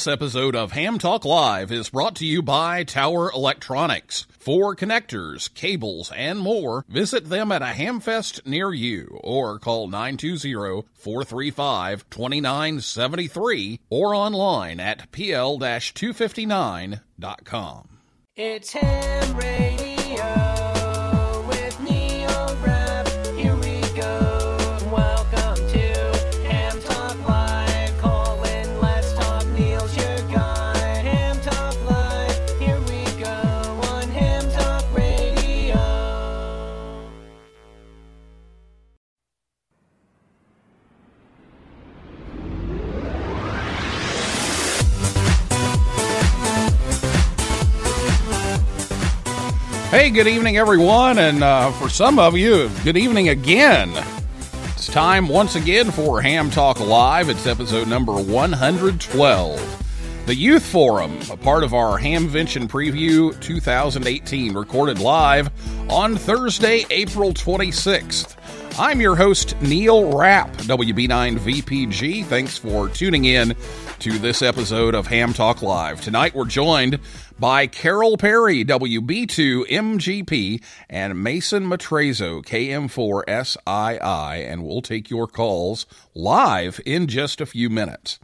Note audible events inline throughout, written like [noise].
This episode of Ham Talk Live is brought to you by Tower Electronics. For connectors, cables, and more, visit them at a Hamfest near you or call 920-435-2973 or online at pl-259.com. It's Ham Radio Hey, good evening, everyone, and uh, for some of you, good evening again. It's time once again for Ham Talk Live. It's episode number 112. The Youth Forum, a part of our Hamvention Preview 2018, recorded live on Thursday, April 26th. I'm your host, Neil Rapp, WB9VPG. Thanks for tuning in to this episode of Ham Talk Live. Tonight we're joined by Carol Perry, WB2MGP, and Mason Matrezo, KM4SII, and we'll take your calls live in just a few minutes.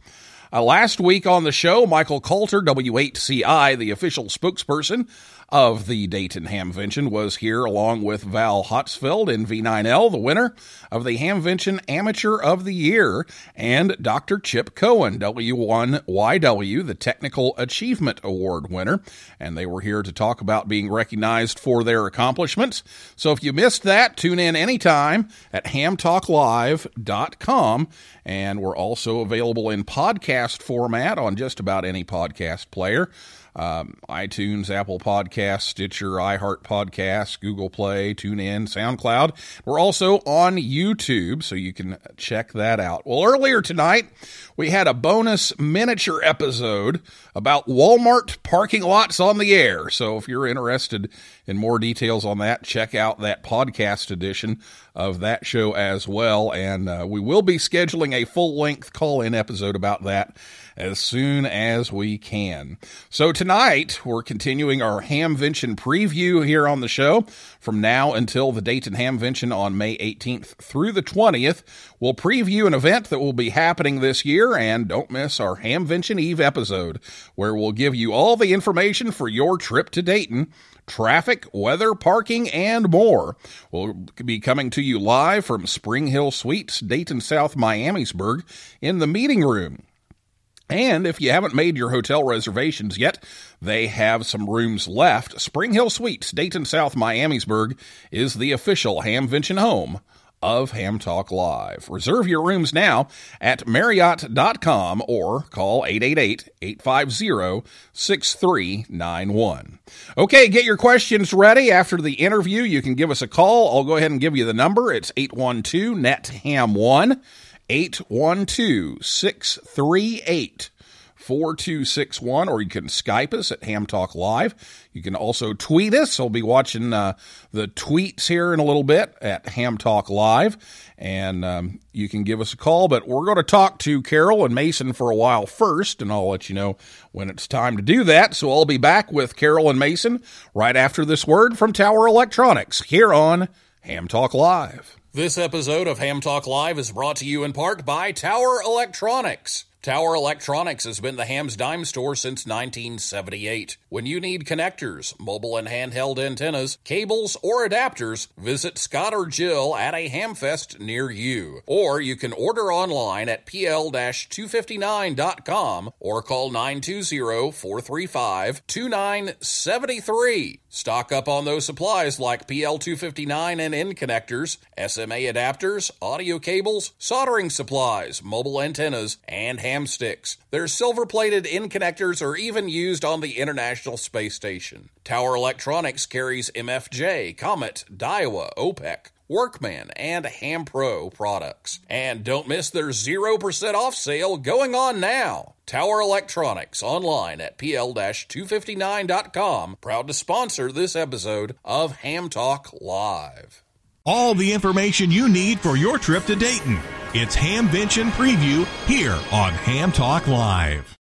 Uh, last week on the show, Michael Kalter, W8CI, the official spokesperson of the Dayton Hamvention, was here along with Val Hotzfeld in V9L, the winner of the Hamvention Amateur of the Year, and Dr. Chip Cohen, W1YW, the Technical Achievement Award winner. And they were here to talk about being recognized for their accomplishments. So if you missed that, tune in anytime at hamtalklive.com. And we're also available in podcast format on just about any podcast player. Um, iTunes, Apple Podcasts, Stitcher, iHeart Podcasts, Google Play, TuneIn, SoundCloud. We're also on YouTube, so you can check that out. Well, earlier tonight, we had a bonus miniature episode about Walmart parking lots on the air. So if you're interested in more details on that, check out that podcast edition of that show as well. And uh, we will be scheduling a full length call in episode about that as soon as we can. So tonight we're continuing our Hamvention preview here on the show from now until the Dayton Hamvention on May 18th through the 20th. We'll preview an event that will be happening this year and don't miss our Hamvention Eve episode where we'll give you all the information for your trip to Dayton traffic, weather, parking, and more. We'll be coming to you live from Spring Hill Suites, Dayton South, Miamisburg, in the meeting room. And if you haven't made your hotel reservations yet, they have some rooms left. Spring Hill Suites, Dayton South, Miamisburg, is the official Hamvention home of Ham Talk Live. Reserve your rooms now at Marriott.com or call 888-850-6391. Okay, get your questions ready. After the interview, you can give us a call. I'll go ahead and give you the number. It's 812-NET-HAM1. 812 638 4261, or you can Skype us at Ham Talk Live. You can also tweet us. I'll be watching uh, the tweets here in a little bit at Ham Talk Live, and um, you can give us a call. But we're going to talk to Carol and Mason for a while first, and I'll let you know when it's time to do that. So I'll be back with Carol and Mason right after this word from Tower Electronics here on Ham Talk Live. This episode of Ham Talk Live is brought to you in part by Tower Electronics. Tower Electronics has been the Ham's dime store since 1978. When you need connectors, mobile and handheld antennas, cables, or adapters, visit Scott or Jill at a Hamfest near you. Or you can order online at pl-259.com or call 920-435-2973. Stock up on those supplies like PL259 and N connectors, SMA adapters, audio cables, soldering supplies, mobile antennas, and ham sticks. Their silver plated N connectors are even used on the International Space Station. Tower Electronics carries MFJ, Comet, Daiwa, OPEK. Workman, and Ham Pro products. And don't miss their 0% off sale going on now. Tower Electronics online at pl-259.com. Proud to sponsor this episode of Ham Talk Live. All the information you need for your trip to Dayton. It's Hamvention Preview here on Ham Talk Live.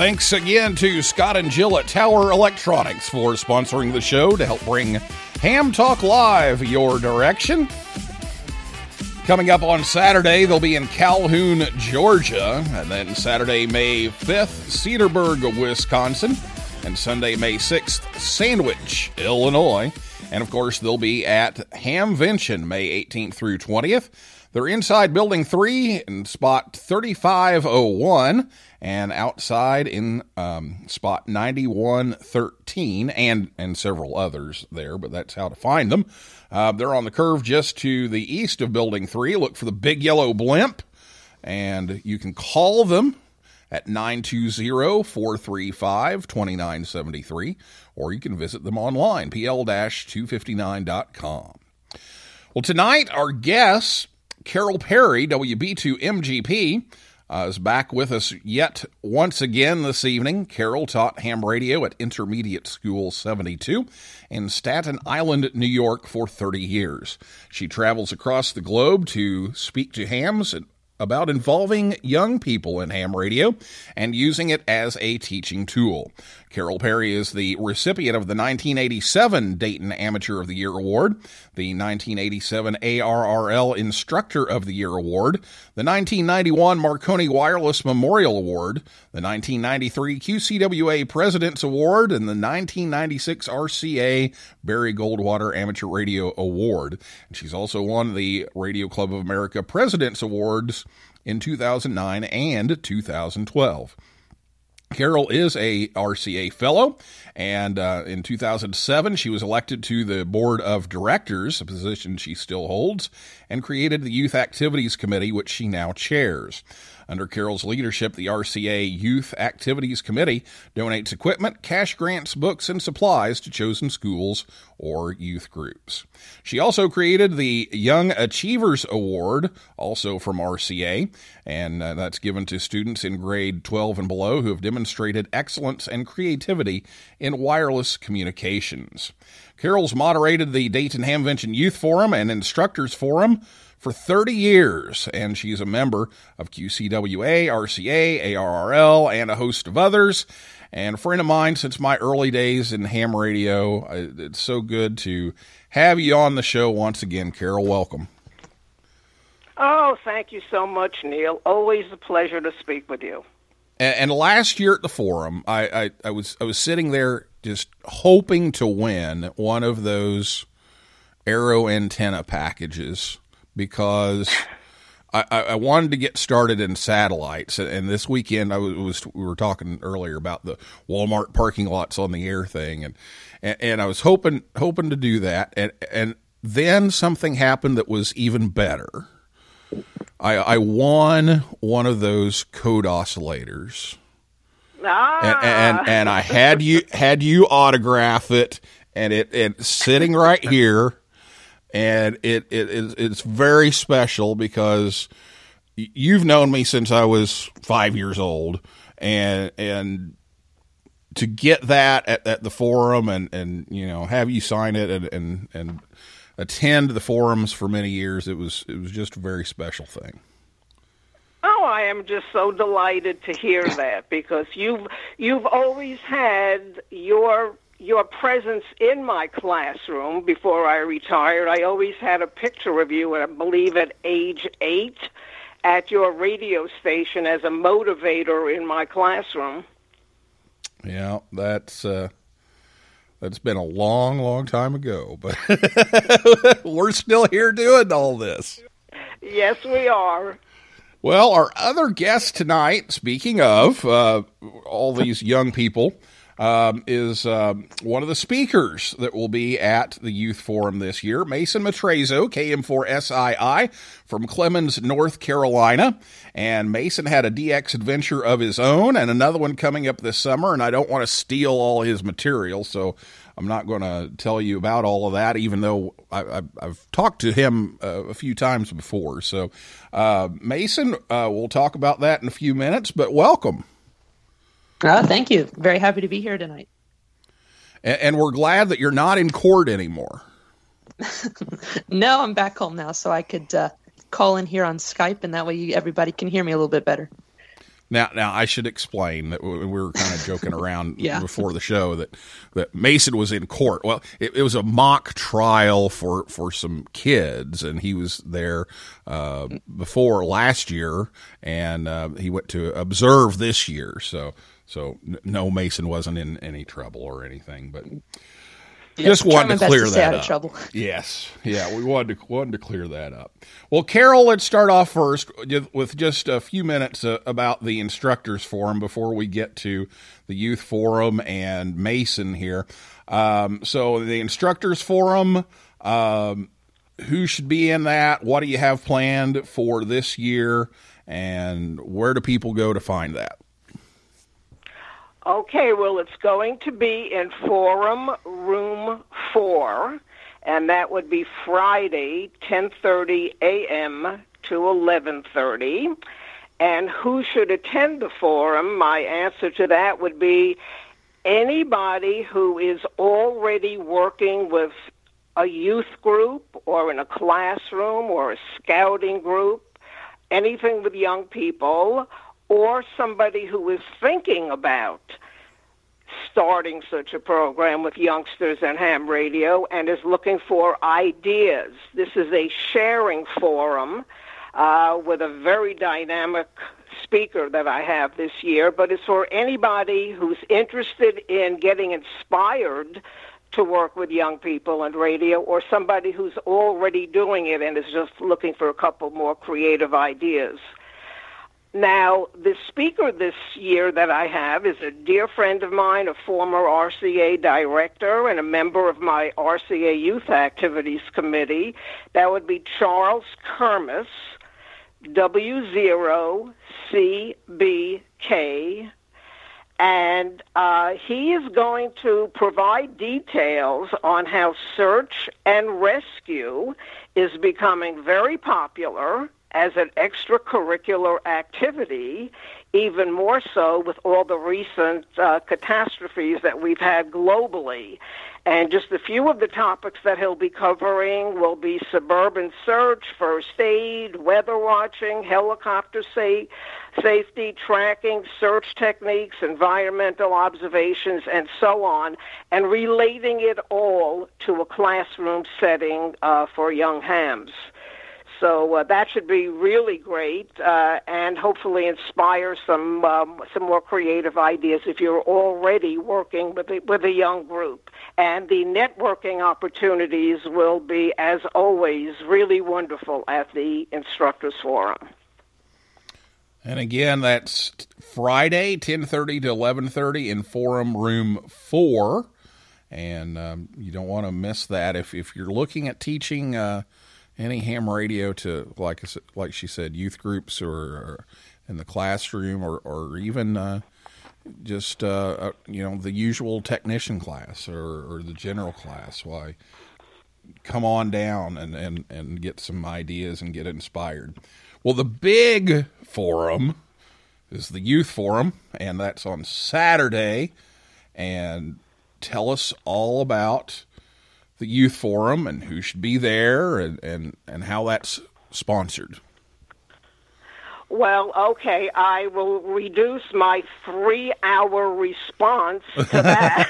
Thanks again to Scott and Jill at Tower Electronics for sponsoring the show to help bring Ham Talk Live your direction. Coming up on Saturday, they'll be in Calhoun, Georgia, and then Saturday, May 5th, Cedarburg, Wisconsin, and Sunday, May 6th, Sandwich, Illinois. And of course, they'll be at Hamvention May 18th through 20th. They're inside Building 3 in spot 3501 and outside in um, spot 9113 and, and several others there, but that's how to find them. Uh, they're on the curve just to the east of Building 3. Look for the big yellow blimp, and you can call them at 920-435-2973 or you can visit them online pl-259.com well tonight our guest carol perry wb2 mgp uh, is back with us yet once again this evening. Carol taught ham radio at Intermediate School 72 in Staten Island, New York for 30 years. She travels across the globe to speak to hams about involving young people in ham radio and using it as a teaching tool. Carol Perry is the recipient of the 1987 Dayton Amateur of the Year Award, the 1987 ARRL Instructor of the Year Award, the 1991 Marconi Wireless Memorial Award, the 1993 QCWA President's Award, and the 1996 RCA Barry Goldwater Amateur Radio Award. And she's also won the Radio Club of America President's Awards in 2009 and 2012. Carol is a RCA fellow, and uh, in 2007 she was elected to the board of directors, a position she still holds, and created the Youth Activities Committee, which she now chairs. Under Carol's leadership, the RCA Youth Activities Committee donates equipment, cash grants, books, and supplies to chosen schools or youth groups. She also created the Young Achievers Award, also from RCA, and uh, that's given to students in grade 12 and below who have demonstrated excellence and creativity in wireless communications. Carol's moderated the Dayton Hamvention Youth Forum and Instructors Forum for 30 years, and she's a member of QCWA, RCA, ARRL, and a host of others. And a friend of mine since my early days in ham radio. It's so good to have you on the show once again, Carol. Welcome. Oh, thank you so much, Neil. Always a pleasure to speak with you. And, last year at the forum, I, I, I was I was sitting there just hoping to win one of those Arrow antenna packages because I, I, wanted to get started in satellites. And this weekend, I was, we were talking earlier about the Walmart parking lots on the air thing, and and, and I was hoping hoping to do that, and and then something happened that was even better. I, I won one of those code oscillators. Ah. And, and and I had you had you autograph it, and it and sitting right here and it, it it's very special because you've known me since I was five years old, and and to get that at, at the forum and and you know have you sign it and and and attend the forums for many years, it was it was just a very special thing. Oh I am just so delighted to hear that because you've you've always had your your presence in my classroom before I retired. I always had a picture of you, and I believe at age eight, at your radio station as a motivator in my classroom. Yeah, that's uh, that's been a long, long time ago, but [laughs] we're still here doing all this. Yes, we are. Well, our other guest tonight, speaking of uh, all these young people, um, is um, one of the speakers that will be at the Youth Forum this year, Mason Matrezo, KM4SII from Clemmons, North Carolina. And Mason had a DX adventure of his own and another one coming up this summer. And I don't want to steal all his material, so I'm not going to tell you about all of that, even though I, have talked to him uh, a few times before. So, uh, Mason, uh, we'll talk about that in a few minutes, but welcome. Oh, thank you. Very happy to be here tonight. And, and we're glad that you're not in court anymore. [laughs] no, I'm back home now, so I could uh, call in here on Skype, and that way everybody can hear me a little bit better. Now, now I should explain that we were kind of joking around [laughs] yeah. before the show that, that Mason was in court. Well, it, it, was a mock trial for, for some kids, and he was there uh, before last year, and uh, he went to observe this year. So, so no, Mason wasn't in any trouble or anything, but just wanted to clear to that up. trouble. [laughs] Yes, yeah, we wanted to wanted to clear that up. Well, Carol, let's start off first with just a few minutes uh, about the instructors forum before we get to the youth forum and Mason here. Um, so the instructors forum. Um, who should be in that? What do you have planned for this year? And where do people go to find that? Okay, well, it's going to be in Forum Room 4, and that would be Friday, 10:30 a.m. to 11:30. And who should attend the forum? My answer to that would be anybody who is already working with a youth group or in a classroom or a scouting group, anything with young people or somebody who is thinking about starting such a program with youngsters and ham radio and is looking for ideas. This is a sharing forum uh, with a very dynamic speaker that I have this year, but it's for anybody who's interested in getting inspired to work with young people and radio or somebody who's already doing it and is just looking for a couple more creative ideas. Now, the speaker this year that I have is a dear friend of mine, a former RCA director and a member of my RCA Youth Activities Committee. That would be Charles Kermis, W0CBK. And uh, he is going to provide details on how search and rescue is becoming very popular as an extracurricular activity, even more so with all the recent uh, catastrophes that we've had globally. And just a few of the topics that he'll be covering will be suburban search, first aid, weather watching, helicopter sa- safety, tracking, search techniques, environmental observations, and so on, and relating it all to a classroom setting uh, for young hams. So uh, that should be really great, uh, and hopefully inspire some um, some more creative ideas if you're already working with a, with a young group. And the networking opportunities will be, as always, really wonderful at the instructors forum. And again, that's Friday, ten thirty to eleven thirty in Forum Room Four, and um, you don't want to miss that. If if you're looking at teaching. Uh, any ham radio to like like she said, youth groups or, or in the classroom or or even uh, just uh, uh, you know the usual technician class or, or the general class. Why come on down and, and, and get some ideas and get inspired. Well, the big forum is the youth forum, and that's on Saturday. And tell us all about the youth forum and who should be there and, and, and how that's sponsored. Well, okay, I will reduce my three hour response to that,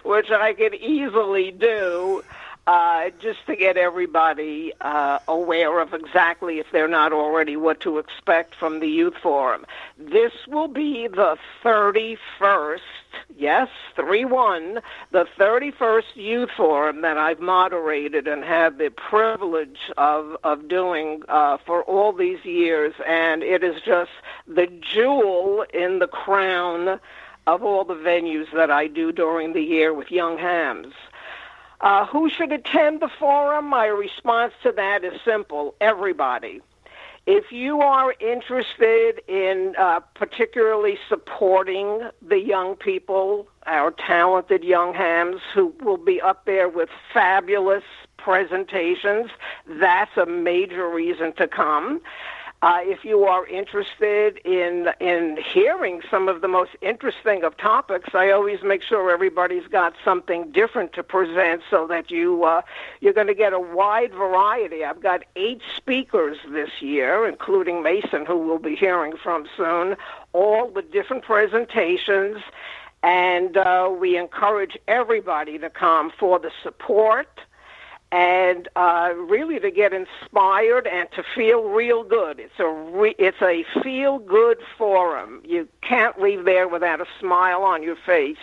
[laughs] which I could easily do. Uh, just to get everybody uh, aware of exactly, if they're not already, what to expect from the Youth Forum. This will be the 31st, yes, 3 1, the 31st Youth Forum that I've moderated and had the privilege of, of doing uh, for all these years. And it is just the jewel in the crown of all the venues that I do during the year with Young Hams. Uh, who should attend the forum? My response to that is simple everybody. If you are interested in uh, particularly supporting the young people, our talented young hams who will be up there with fabulous presentations, that's a major reason to come. Uh, if you are interested in in hearing some of the most interesting of topics, I always make sure everybody's got something different to present, so that you uh, you're going to get a wide variety. I've got eight speakers this year, including Mason, who we'll be hearing from soon. All with different presentations, and uh, we encourage everybody to come for the support and uh, really to get inspired and to feel real good. It's a re- it's a feel good forum. You can't leave there without a smile on your face.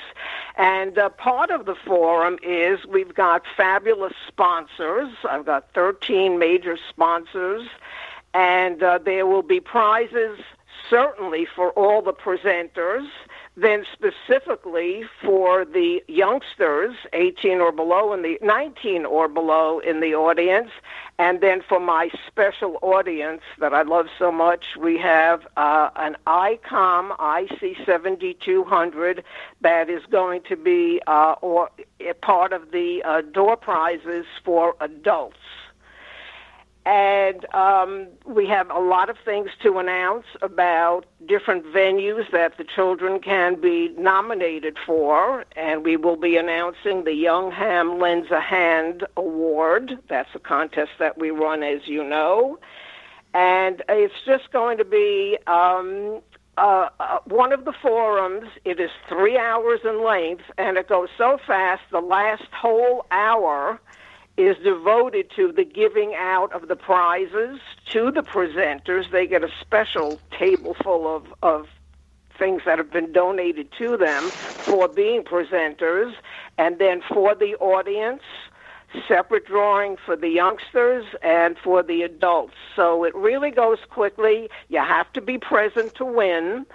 And uh, part of the forum is we've got fabulous sponsors. I've got 13 major sponsors, and uh, there will be prizes certainly for all the presenters then specifically for the youngsters 18 or below in the 19 or below in the audience. And then for my special audience that I love so much we have uh, an ICOM IC7200 that is going to be uh, or part of the uh, door prizes for adults and um, we have a lot of things to announce about different venues that the children can be nominated for. And we will be announcing the Young Ham Lends a Hand Award. That's a contest that we run, as you know. And it's just going to be um, uh, uh, one of the forums. It is three hours in length, and it goes so fast. The last whole hour is devoted to the giving out of the prizes to the presenters. They get a special table full of, of things that have been donated to them for being presenters. And then for the audience, separate drawing for the youngsters and for the adults. So it really goes quickly. You have to be present to win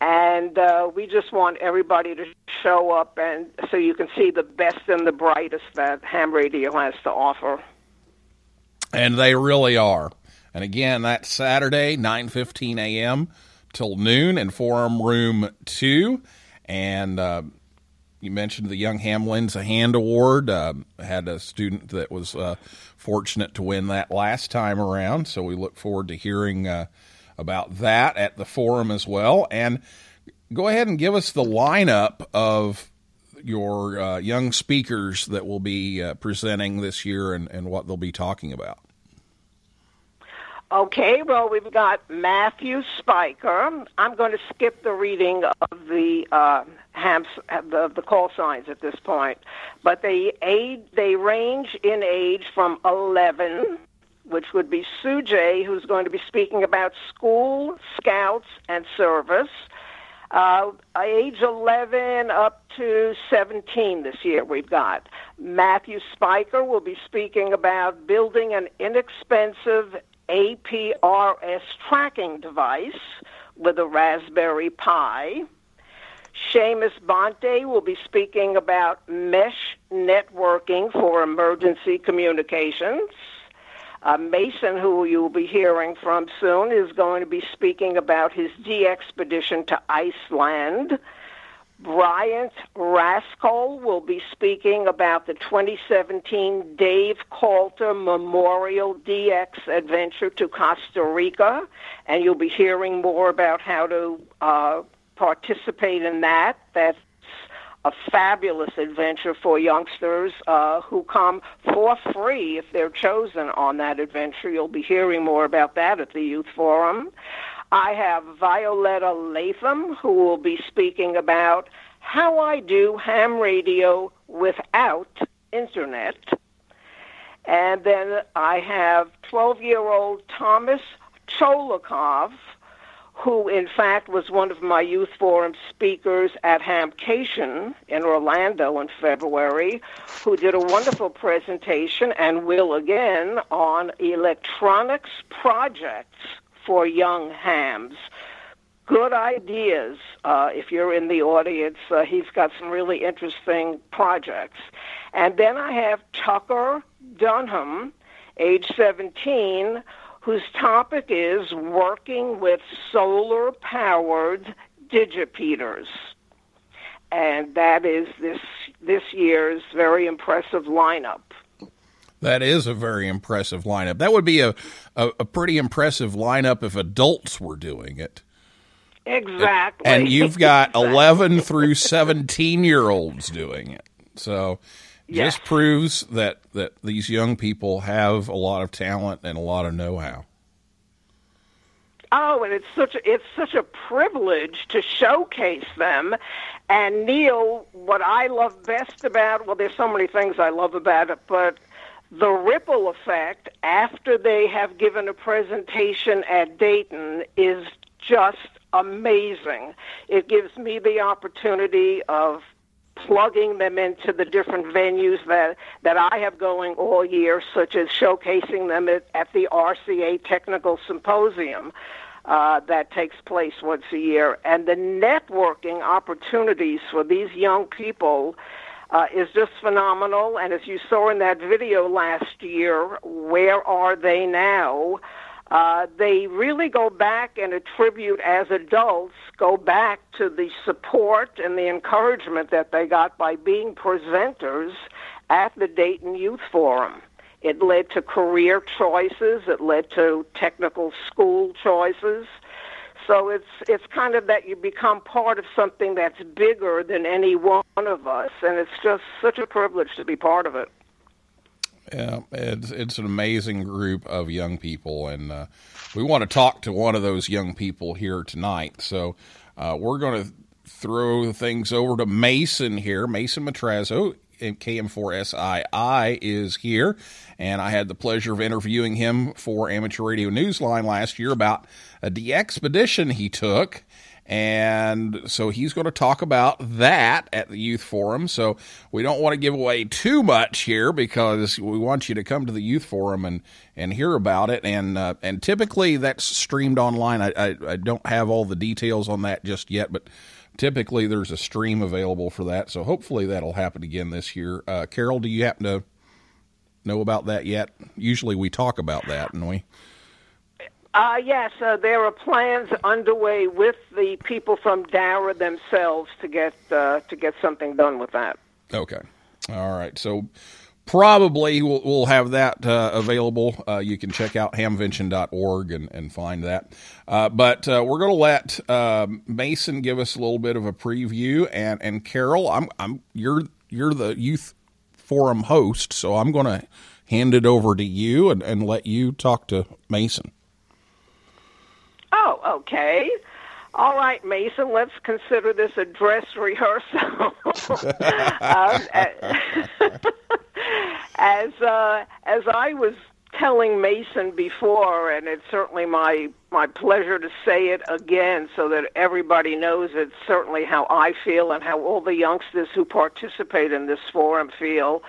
and uh, we just want everybody to show up and so you can see the best and the brightest that ham radio has to offer. And they really are. And again that's saturday 9.15 a.m till noon in forum room 2 and uh, you mentioned the young ham lends a hand award uh, had a student that was uh, fortunate to win that last time around. So we look forward to hearing uh, about that at the forum as well. And go ahead and give us the lineup of your uh, young speakers that will be uh, presenting this year and, and what they'll be talking about. Okay, well, we've got Matthew Spiker. I'm going to skip the reading of the uh, hams, the, the call signs at this point, but they age, they range in age from 11 which would be J, who's going to be speaking about school, scouts, and service. Uh, age 11 up to 17 this year we've got. Matthew Spiker will be speaking about building an inexpensive APRS tracking device with a Raspberry Pi. Seamus Bonte will be speaking about mesh networking for emergency communications. Uh, Mason, who you'll be hearing from soon, is going to be speaking about his DXpedition to Iceland. Bryant Raskol will be speaking about the 2017 Dave Kalter Memorial DX Adventure to Costa Rica, and you'll be hearing more about how to uh, participate in that. That's a fabulous adventure for youngsters uh, who come for free if they're chosen on that adventure. You'll be hearing more about that at the Youth Forum. I have Violetta Latham, who will be speaking about how I do ham radio without internet. And then I have 12 year old Thomas Cholikov, who in fact was one of my Youth Forum speakers at Hamcation in Orlando in February, who did a wonderful presentation and will again on electronics projects for young hams. Good ideas. Uh, if you're in the audience, uh, he's got some really interesting projects. And then I have Tucker Dunham, age 17, whose topic is working with solar powered digipeaters. And that is this this year's very impressive lineup. That is a very impressive lineup. That would be a, a, a pretty impressive lineup if adults were doing it. Exactly. And you've got [laughs] Exactly. 11 through 17 year olds doing it. So Yes. just proves that, that these young people have a lot of talent and a lot of know how. Oh, and it's such a, it's such a privilege to showcase them. And Neil, what I love best about well, there's so many things I love about it, but the ripple effect after they have given a presentation at Dayton is just amazing. It gives me the opportunity of plugging them into the different venues that that I have going all year, such as showcasing them at, at the RCA Technical Symposium uh, that takes place once a year, and the networking opportunities for these young people. Uh, is just phenomenal, and as you saw in that video last year, where are they now? Uh, they really go back and attribute as adults, go back to the support and the encouragement that they got by being presenters at the Dayton Youth Forum. It led to career choices, it led to technical school choices. So it's it's kind of that you become part of something that's bigger than any one of us, and it's just such a privilege to be part of it. Yeah, it's it's an amazing group of young people, and uh, we want to talk to one of those young people here tonight. So uh, we're going to throw things over to Mason here. Mason Matrazo, KM4SII, is here, and I had the pleasure of interviewing him for Amateur Radio Newsline last year about the expedition he took. And so he's going to talk about that at the youth forum. So we don't want to give away too much here because we want you to come to the youth forum and, and hear about it. And uh, and typically that's streamed online. I, I I don't have all the details on that just yet, but typically there's a stream available for that. So hopefully that'll happen again this year. Uh, Carol, do you happen to know about that yet? Usually we talk about that, and we. Uh, yes, uh, there are plans underway with the people from DARA themselves to get uh, to get something done with that. Okay. All right. So probably we'll, we'll have that uh, available. Uh, you can check out hamvention.org and, and find that. Uh, but we're going to let um Mason give us a little bit of a preview, and and Carol, I'm I'm you're you're the youth forum host, so I'm going to hand it over to you and, and let you talk to Mason. Oh, okay. All right, Mason, let's consider this a dress rehearsal. [laughs] um, [laughs] as uh, as I was telling Mason before, and it's certainly my my pleasure to say it again, so that everybody knows it's certainly how I feel and how all the youngsters who participate in this forum feel.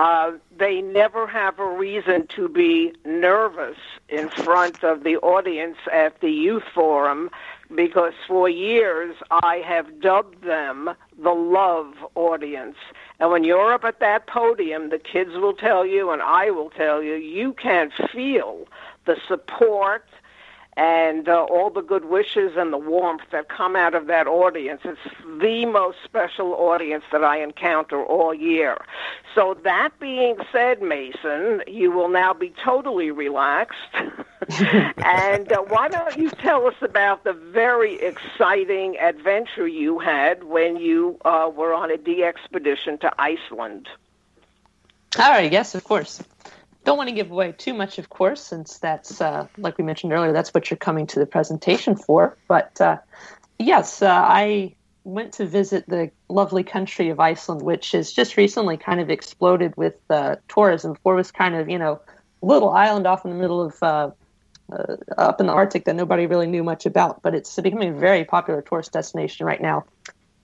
Uh, they never have a reason to be nervous in front of the audience at the youth forum because for years I have dubbed them the love audience. And when you're up at that podium, the kids will tell you, and I will tell you, you can feel the support and uh, all the good wishes and the warmth that come out of that audience. It's the most special audience that I encounter all year. So that being said, Mason, you will now be totally relaxed. [laughs] and uh, why don't you tell us about the very exciting adventure you had when you uh, were on a DXpedition to Iceland? All right, yes, of course. Don't want to give away too much, of course, since that's, uh, like we mentioned earlier, that's what you're coming to the presentation for. But uh, yes, uh, I went to visit the lovely country of Iceland, which has just recently kind of exploded with uh, tourism. Before it was kind of, you know, little island off in the middle of uh, uh, up in the Arctic that nobody really knew much about, but it's becoming a very popular tourist destination right now.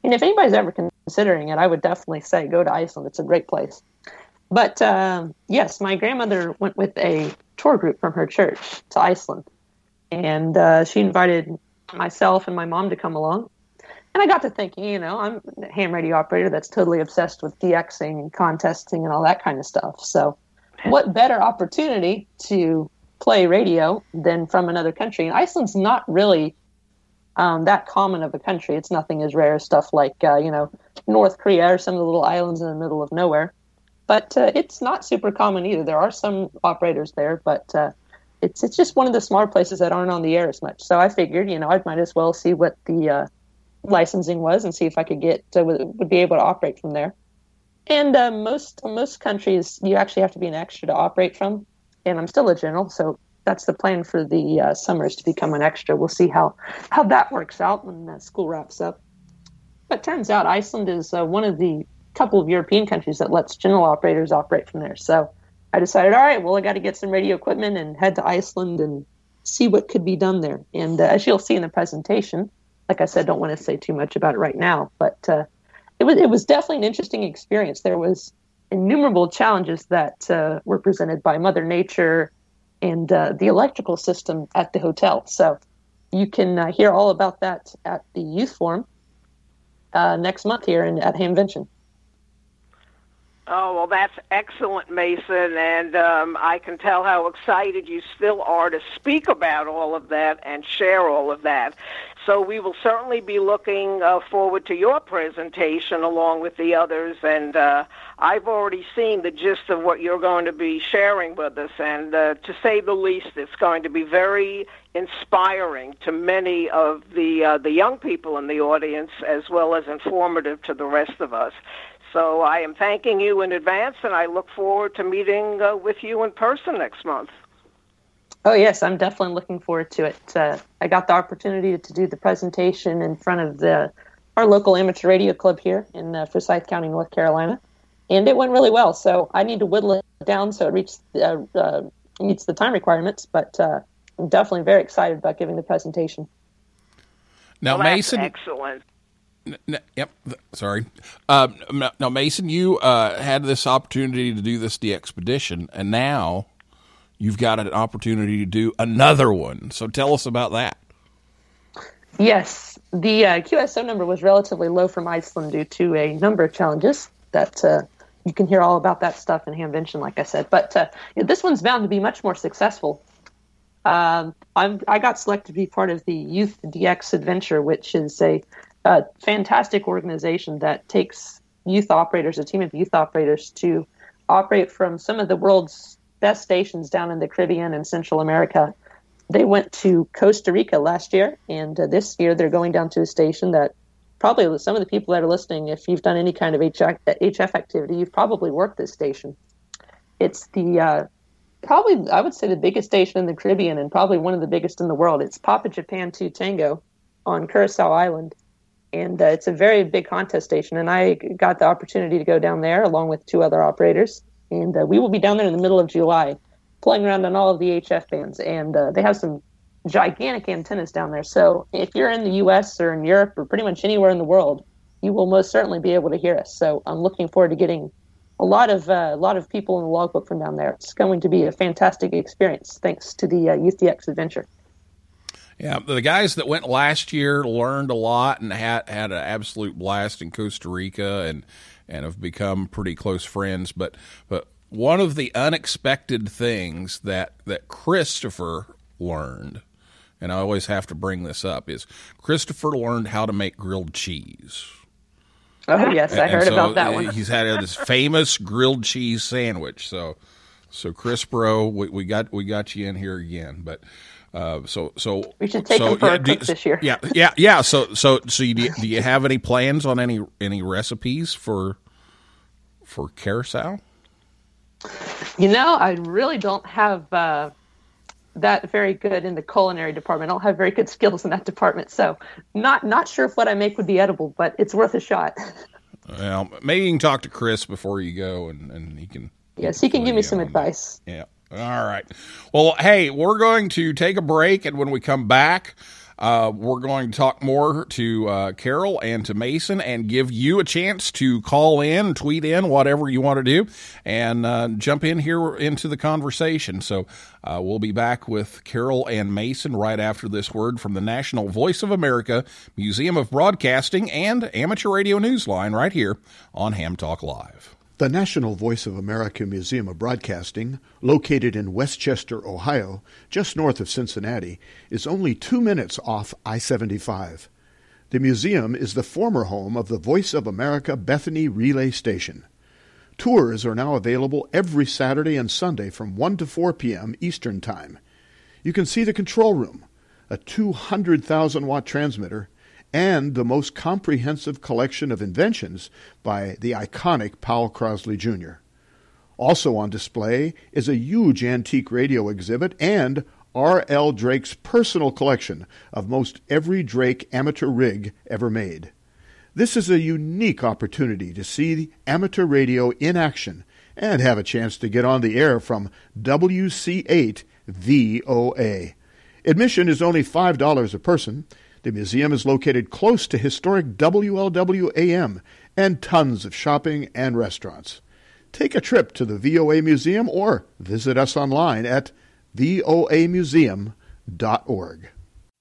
And if anybody's ever considering it, I would definitely say go to Iceland. It's a great place. But um, yes, my grandmother went with a tour group from her church to Iceland, and uh, she invited myself and my mom to come along. And I got to thinking, you know, I'm a ham radio operator that's totally obsessed with DXing and contesting and all that kind of stuff. So, what better opportunity to play radio than from another country? And Iceland's not really um, that common of a country. It's nothing as rare as stuff like, uh, you know, North Korea or some of the little islands in the middle of nowhere. But uh, it's not super common either. There are some operators there, but uh, it's it's just one of the smaller places that aren't on the air as much. So I figured, you know, I might as well see what the uh, licensing was and see if I could get uh, would, be able to operate from there. And uh, most most countries, you actually have to be an extra to operate from. And I'm still a general, so that's the plan for the uh, summers to become an extra. We'll see how how that works out when uh, school wraps up. But turns out Iceland is one of the couple of European countries that lets general operators operate from there. So I decided, all right, well, I got to get some radio equipment and head to Iceland and see what could be done there. And uh, as you'll see in the presentation, like I said, don't want to say too much about it right now, but uh, it was it was definitely an interesting experience. There was innumerable challenges that uh, were presented by Mother Nature and uh, the electrical system at the hotel. So you can uh, hear all about that at the youth forum uh, next month here in, at Hamvention. Oh, well, that's excellent, Mason, and um, I can tell how excited you still are to speak about all of that and share all of that. So we will certainly be looking uh, forward to your presentation along with the others, and uh, I've already seen the gist of what you're going to be sharing with us, and uh, to say the least, it's going to be very inspiring to many of the uh, the young people in the audience, as well as informative to the rest of us. So I am thanking you in advance, and I look forward to meeting uh, with you in person next month. Oh yes, I'm definitely looking forward to it. Uh, I got the opportunity to do the presentation in front of the our local amateur radio club here in uh, Forsyth County, North Carolina, and it went really well. So I need to whittle it down so it reaches uh, uh, meets the time requirements. But uh, I'm definitely very excited about giving the presentation. Now, Well, that's Mason. excellent. N- yep. Sorry. Um, now- Mason, you uh, had this opportunity to do this the expedition, and now you've got an opportunity to do another one. So tell us about that. Yes, the uh, QSO number was relatively low from Iceland due to a number of challenges that uh, you can hear all about that stuff in Hamvention, like I said. But uh, this one's bound to be much more successful. Um, I'm, I got selected to be part of the Youth DX Adventure, which is a, a fantastic organization that takes youth operators, a team of youth operators, to operate from some of the world's best stations down in the Caribbean and Central America they went to Costa Rica last year, and uh, this year they're going down to a station that probably some of the people that are listening, if you've done any kind of HF, activity, you've probably worked this station. It's the uh, probably I would say the biggest station in the Caribbean and probably one of the biggest in the world. It's Papa Japan 2 Tango on Curacao Island, and uh, it's a very big contest station. And I got the opportunity to go down there along with two other operators, and uh, we will be down there in the middle of July playing around on all of the HF bands, and uh, they have some gigantic antennas down there. So if you're in the U.S. or in Europe or pretty much anywhere in the world, you will most certainly be able to hear us. So I'm looking forward to getting a lot of uh, a lot of people in the logbook from down there. It's going to be a fantastic experience thanks to the uh, adventure. Yeah, the guys that went last year learned a lot and had had an absolute blast in Costa Rica and and have become pretty close friends. But but one of the unexpected things that that Christopher learned, and I always have to bring this up, is Christopher learned how to make grilled cheese. Oh yes, I And heard so about that one. He's had this famous grilled cheese sandwich. So So Chris Bro, we, we got we got you in here again, but uh, so so We should take so, him for a do- this year. Yeah, yeah, yeah. So so so you, do, do you have any plans on any any recipes for for carousel? You know, I really don't have uh, that very good in the culinary department. I don't have very good skills in that department, so not not sure if what I make would be edible, but it's worth a shot. [laughs] Well, maybe you can talk to Chris before you go, and and he can. Yes, he can give me some you in on that. advice. Yeah. All right. Well, hey, we're going to take a break, and when we come back, uh, we're going to talk more to uh, Carol and to Mason and give you a chance to call in, tweet in, whatever you want to do, and uh, jump in here into the conversation. So uh, we'll be back with Carol and Mason right after this word from the National Voice of America Museum of Broadcasting and Amateur Radio Newsline right here on Ham Talk Live. The National Voice of America Museum of Broadcasting, located in West Chester, Ohio, just north of Cincinnati, is only two minutes off I 75. The museum is the former home of the Voice of America Bethany Relay Station. Tours are now available every Saturday and Sunday from 1 to 4 p.m. Eastern Time. You can see the control room, a 200,000 watt transmitter, and the most comprehensive collection of inventions by the iconic Powell Crosley Jr. Also on display is a huge antique radio exhibit and R.L. Drake's personal collection of most every Drake amateur rig ever made. This is a unique opportunity to see amateur radio in action and have a chance to get on the air from WC8 VOA. Admission is only $5 a person. The museum is located close to historic WLW AM and tons of shopping and restaurants. Take a trip to the VOA Museum or visit us online at voamuseum.org.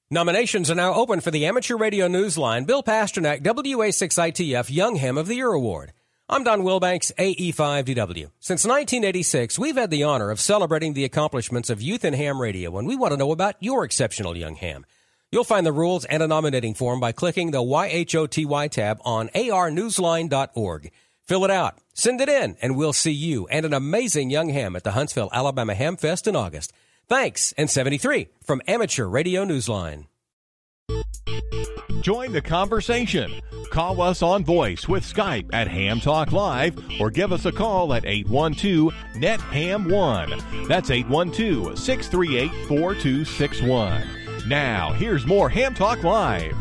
Nominations are now open for the Amateur Radio Newsline Bill Pasternak WA6ITF Young Ham of the Year Award. I'm Don Wilbanks, AE5DW. Since 1986, we've had the honor of celebrating the accomplishments of youth in ham radio, and we want to know about your exceptional young ham. You'll find the rules and a nominating form by clicking the YHOTY tab on arnewsline.org. Fill it out, send it in, and we'll see you and an amazing young ham at the Huntsville, Alabama Ham Fest in August. Thanks, and 73 from Amateur Radio Newsline. Join the conversation. Call us on voice with Skype at Ham Talk Live or give us a call at 812 NET HAM 1. That's 812 638 4261. Now, here's more Ham Talk Live.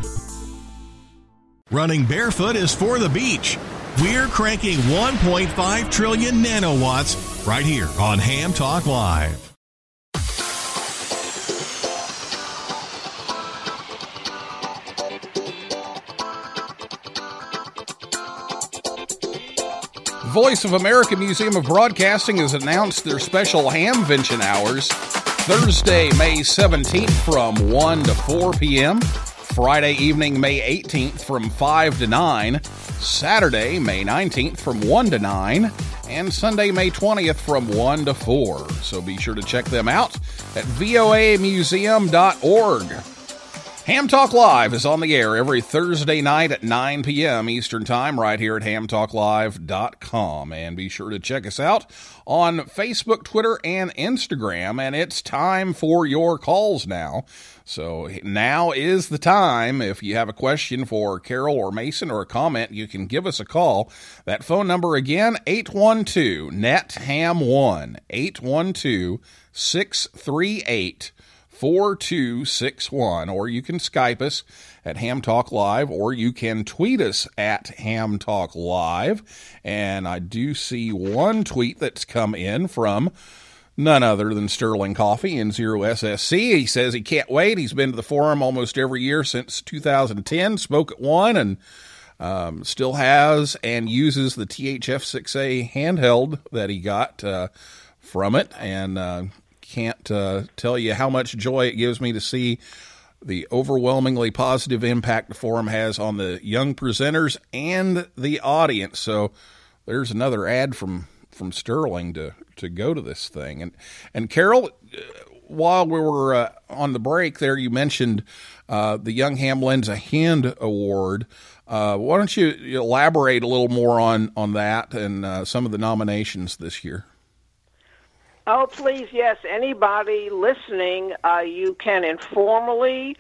Running barefoot is for the beach. We're cranking 1.5 trillion nanowatts right here on Ham Talk Live. Voice of America Museum of Broadcasting has announced their special Hamvention hours Thursday, May 17th from 1 to 4 p.m., Friday evening, May 18th from 5 to 9, Saturday, May 19th from 1 to 9, and Sunday, May 20th from 1 to 4. So be sure to check them out at voamuseum.org. Ham Talk Live is on the air every Thursday night at 9 p.m. Eastern Time right here at hamtalklive.com. And be sure to check us out on Facebook, Twitter, and Instagram. And it's time for your calls now. So now is the time. If you have a question for Carol or Mason or a comment, you can give us a call. That phone number again, 812 NET HAM 1 812 638 4261, or you can Skype us at Ham Talk Live, or you can tweet us at Ham Talk Live. And I do see one tweet that's come in from none other than Sterling Coffey in Zero SSC. He says he can't wait. He's been to the forum almost every year since 2010, spoke at one, and um, still has and uses the THF6A handheld that he got uh, from it. And uh, can't uh, tell you how much joy it gives me to see the overwhelmingly positive impact the forum has on the young presenters and the audience. So there's another ad from from Sterling to to go to this thing. And and Carol, uh, while we were uh, on the break there, you mentioned uh, the Young Ham Lends a Hand Award. Uh, why don't you elaborate a little more on on that and uh, some of the nominations this year? Oh, please, yes. Anybody listening, uh, you can informally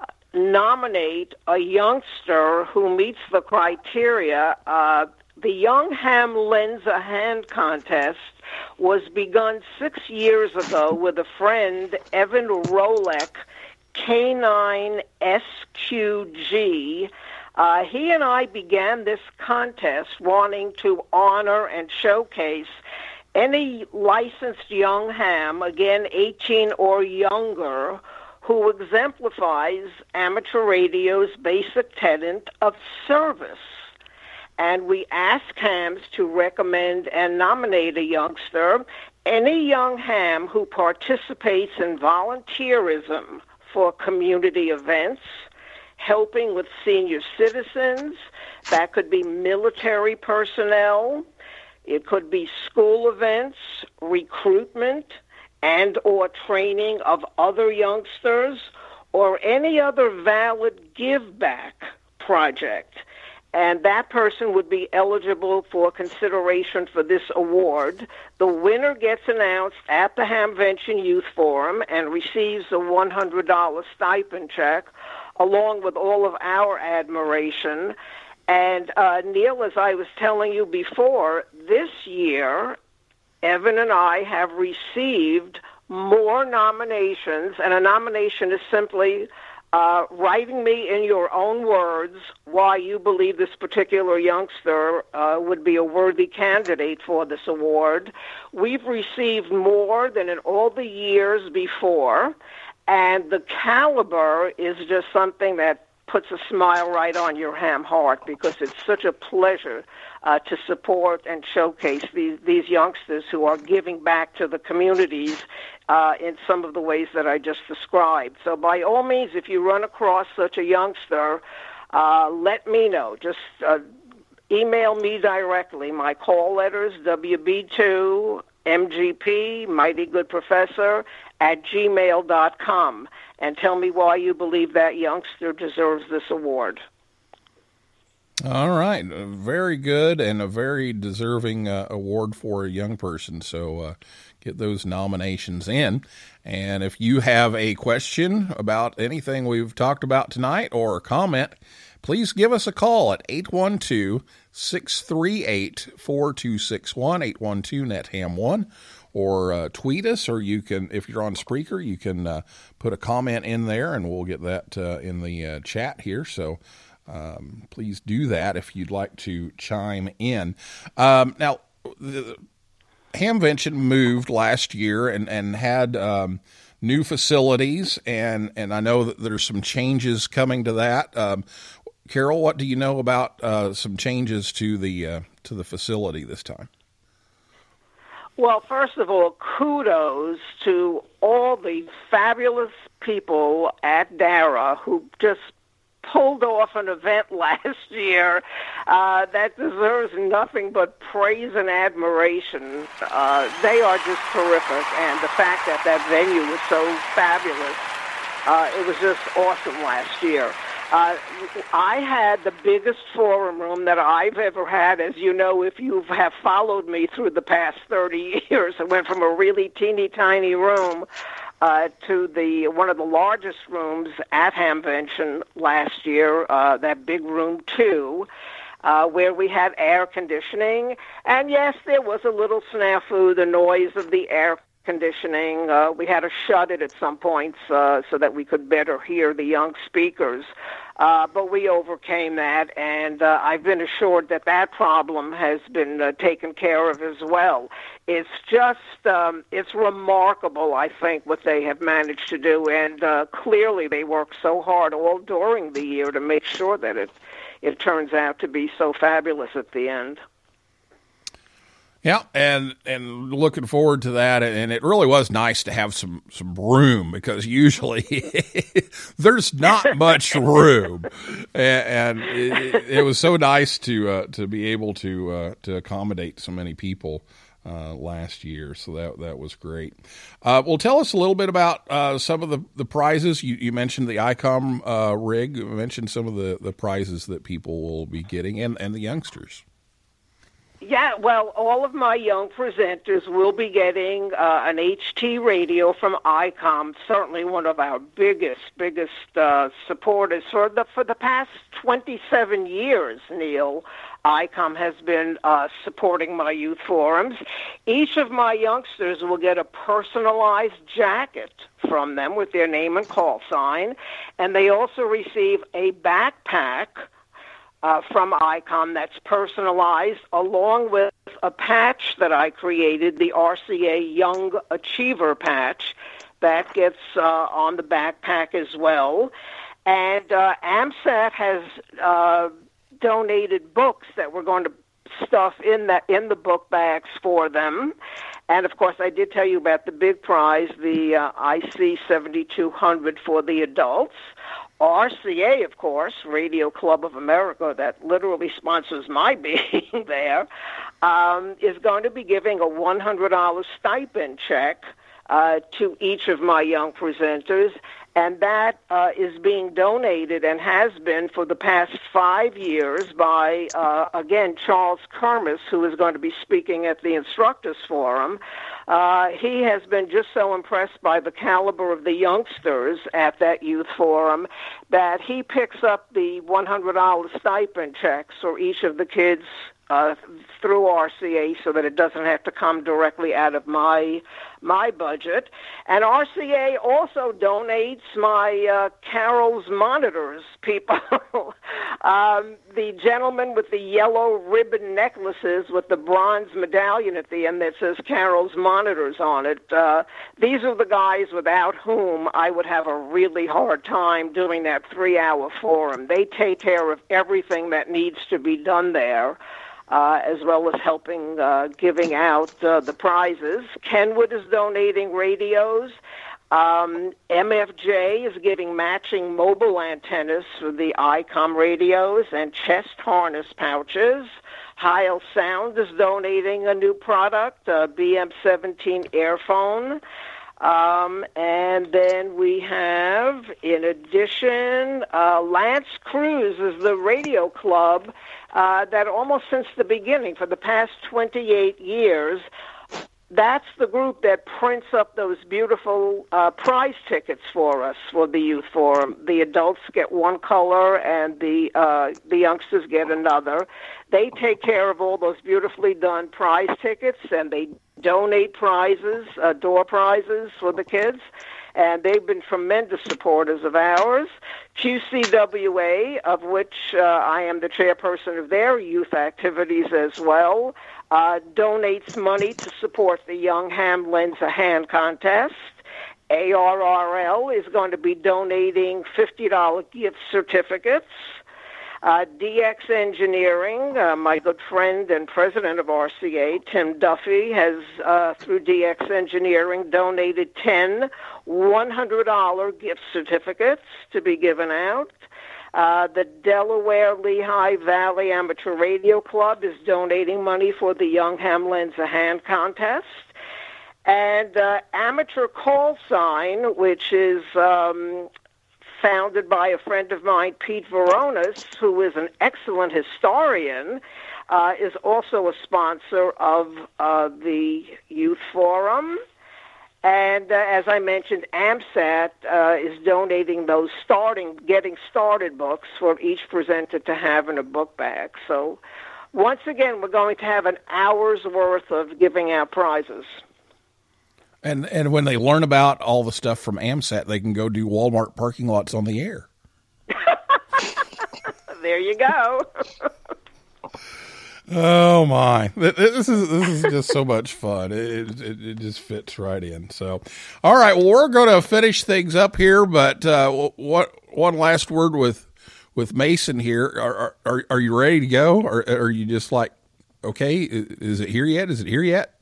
uh, nominate a youngster who meets the criteria. Uh, the Young Ham Lends a Hand contest was begun six years ago with a friend, Evan Rolek, K9SQG. Uh, he and I began this contest wanting to honor and showcase any licensed young ham, again 18 or younger, who exemplifies amateur radio's basic tenet of service. And we ask hams to recommend and nominate a youngster, any young ham who participates in volunteerism for community events, helping with senior citizens, that could be military personnel, it could be school events, recruitment, and or training of other youngsters or any other valid give back project. And that person would be eligible for consideration for this award. The winner gets announced at the Hamvention Youth Forum and receives a $100 stipend check along with all of our admiration. And uh, Neil, as I was telling you before, this year, Evan and I have received more nominations, and a nomination is simply uh, writing me in your own words why you believe this particular youngster uh, would be a worthy candidate for this award. We've received more than in all the years before, and the caliber is just something that puts a smile right on your ham heart because it's such a pleasure uh, to support and showcase these these youngsters who are giving back to the communities uh, in some of the ways that I just described. So, by all means, if you run across such a youngster, uh, let me know. Just uh, email me directly. My call letters WB2 MGP Mighty Good Professor at gmail.com and tell me why you believe that youngster deserves this award. All right, very good and a very deserving uh, award for a young person. So uh, get those nominations in. And if you have a question about anything we've talked about tonight or a comment, please give us a call at 812 638 4261 812 NetHam1 or uh, tweet us, or you can, if you're on Spreaker, you can uh, put a comment in there and we'll get that uh, in the uh, chat here. So um, please do that if you'd like to chime in. Um, now, the, Hamvention moved last year and and had um, new facilities, and and I know that there's some changes coming to that. Um, Carol, what do you know about uh, some changes to the uh, to the facility this time? Well, first of all, kudos to all the fabulous people at DARA who just pulled off an event [laughs] last year uh, that deserves nothing but praise and admiration. Uh, they are just terrific, and the fact that that venue was so fabulous, uh, it was just awesome last year. Uh, I had the biggest forum room that I've ever had, as you know, if you have followed me through the past 30 [laughs] years. I went from a really teeny tiny room uh, to the one of the largest rooms at Hamvention last year, uh, that big room two. Uh, where we had air conditioning, and yes, there was a little snafu, the noise of the air conditioning. Uh, we had to shut it at some points uh, so that we could better hear the young speakers. Uh, but we overcame that, and uh, I've been assured that that problem has been uh, taken care of as well. It's just, um, it's remarkable, I think, what they have managed to do, and uh, clearly they work so hard all during the year to make sure that it, it turns out to be so fabulous at the end. Yeah, and and looking forward to that. And it really was nice to have some some room because usually [laughs] there's not much room, and, and it, it, was so nice to uh, to be able to uh, to accommodate so many people. Uh, last year, so that that was great. Uh, well, tell us a little bit about uh, some of the, the prizes. You, you mentioned the ICOM uh, rig. You mentioned some of the, the prizes that people will be getting, and, and the youngsters. Yeah, well, all of my young presenters will be getting uh, an HT radio from ICOM. Certainly, one of our biggest, biggest uh, supporters for the for the past 27 years. Neil, ICOM has been uh, supporting my youth forums. Each of my youngsters will get a personalized jacket from them with their name and call sign, and they also receive a backpack uh, from ICOM that's personalized, along with a patch that I created, the RCA Young Achiever patch, that gets uh, on the backpack as well. And uh, AMSAT has uh, donated books that we're going to stuff in that in the book bags for them. And of course, I did tell you about the big prize, the uh, IC 7200 for the adults. RCA, of course, Radio Club of America, that literally sponsors my [laughs] being there, um, is going to be giving a $100 stipend check uh, to each of my young presenters, and that uh, is being donated and has been for the past five years by, uh, again, Charles Kermis, who is going to be speaking at the Instructors Forum. Uh, he has been just so impressed by the caliber of the youngsters at that youth forum that he picks up the $100 stipend checks for each of the kids uh, through RCA so that it doesn't have to come directly out of my my budget. And RCA also donates my uh, Carol's monitors, [laughs] people. um, the gentleman with the yellow ribbon necklaces with the bronze medallion at the end that says Carol's monitors on it. Uh, these are the guys without whom I would have a really hard time doing that three hour forum. They take care of everything that needs to be done there uh, as well as helping uh, giving out uh, the prizes. Kenwood is donating radios. Um, MFJ is giving matching mobile antennas for the ICOM radios and chest harness pouches. Heil Sound is donating a new product, a BM17 earphone. Um, and then we have, in addition, uh, Lance Cruz is the radio club uh, that almost since the beginning, for the past 28 years, that's the group that prints up those beautiful uh, prize tickets for us for the youth forum. The adults get one color, and the uh, the youngsters get another. They take care of all those beautifully done prize tickets, and they donate prizes, uh, door prizes for the kids. And they've been tremendous supporters of ours. QCWA, of which uh, I am the chairperson of their youth activities as well, uh, donates money to support the Young Ham Lends a Hand contest. ARRL is going to be donating $50 gift certificates. Uh, DX Engineering, uh, my good friend and president of RCA, Tim Duffy, has, uh, through DX Engineering, donated 10 $100 gift certificates to be given out. Uh, the Delaware Lehigh Valley Amateur Radio Club is donating money for the Young Ham Lends a Hand contest. And uh, Amateur Call Sign, which is um, founded by a friend of mine, Pete Veronis, who is an excellent historian, uh, is also a sponsor of uh, the Youth Forum. And uh, as I mentioned, AMSAT uh, is donating those starting, getting started books for each presenter to have in a book bag. So once again, we're going to have an hour's worth of giving out prizes. And and when they learn about all the stuff from AMSAT, they can go do Walmart parking lots on the air. [laughs] There you go. [laughs] Oh my! This is this is just so much fun. It, it it just fits right in. So, all right. Well, we're going to finish things up here, but uh, what one last word with with Mason here. Are are are you ready to go, or are you just like, okay, is it here yet? Is it here yet?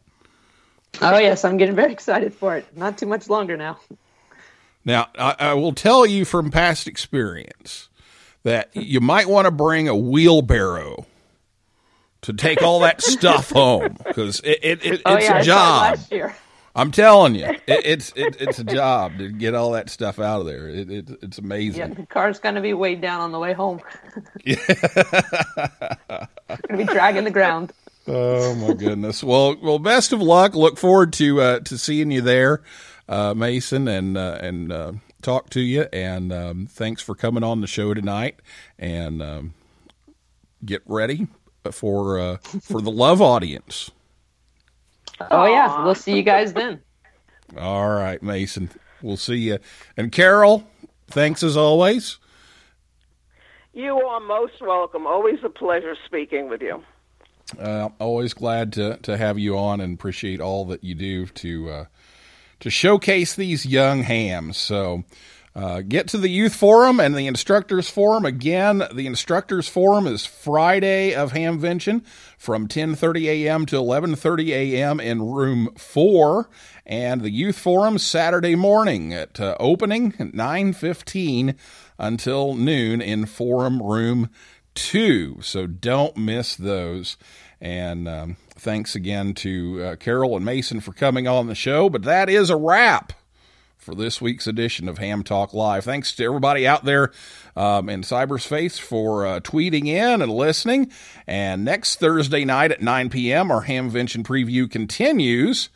Oh yes, I'm getting very excited for it. Not too much longer now. Now, I, I will tell you from past experience that you might want to bring a wheelbarrow to take all that stuff home because it, it, it, Oh it's yeah, a job. I'm telling you, it, it's it, it's a job to get all that stuff out of there. It, it, it's Yeah, amazing. the car's gonna be weighed down on the way home. It's [laughs] [laughs] gonna be dragging the ground. Oh my goodness. Well, well, best of luck. Look forward to uh, to seeing you there, uh, Mason, and uh, and uh, talk to you. And um, thanks for coming on the show tonight. And um, get ready for uh, for the love audience. Oh yeah, we'll see you guys then. All right, Mason. We'll see you. And Carol, thanks as always. You are most welcome. Always a pleasure speaking with you. Uh, always glad to to have you on, and appreciate all that you do to uh, to showcase these young hams. So. Uh, get to the youth forum and the instructors forum again. The instructors forum is Friday of Hamvention from 10:30 a.m. to 11:30 a.m. in room four, and the youth forum Saturday morning at uh, opening at 9:15 until noon in forum room two. So don't miss those. And um, thanks again to uh, Carol and Mason for coming on the show. But that is a wrap for this week's edition of Ham Talk Live. Thanks to everybody out there um, in cyberspace for uh, tweeting in and listening. And next Thursday night at 9 p.m., our Hamvention preview continues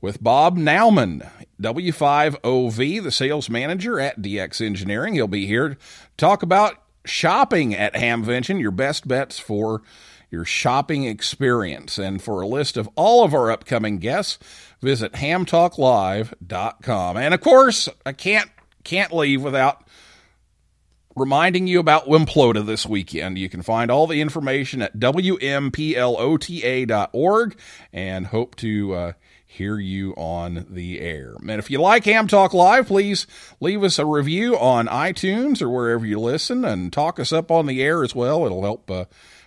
with Bob Nauman, W5OV, the sales manager at DX Engineering. He'll be here to talk about shopping at Hamvention, your best bets for your shopping experience. And for a list of all of our upcoming guests, visit hamtalklive.com. And of course, I can't can't leave without reminding you about Wimplota this weekend. You can find all the information at wmplota.org and hope to uh, hear you on the air. And if you like Ham Talk Live, please leave us a review on iTunes or wherever you listen and talk us up on the air as well. It'll help uh,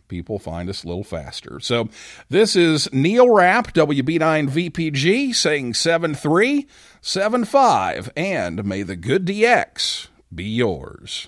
people find us a little faster. So this is Neil Rapp, WB9VPG, saying 7375, and may the good DX be yours.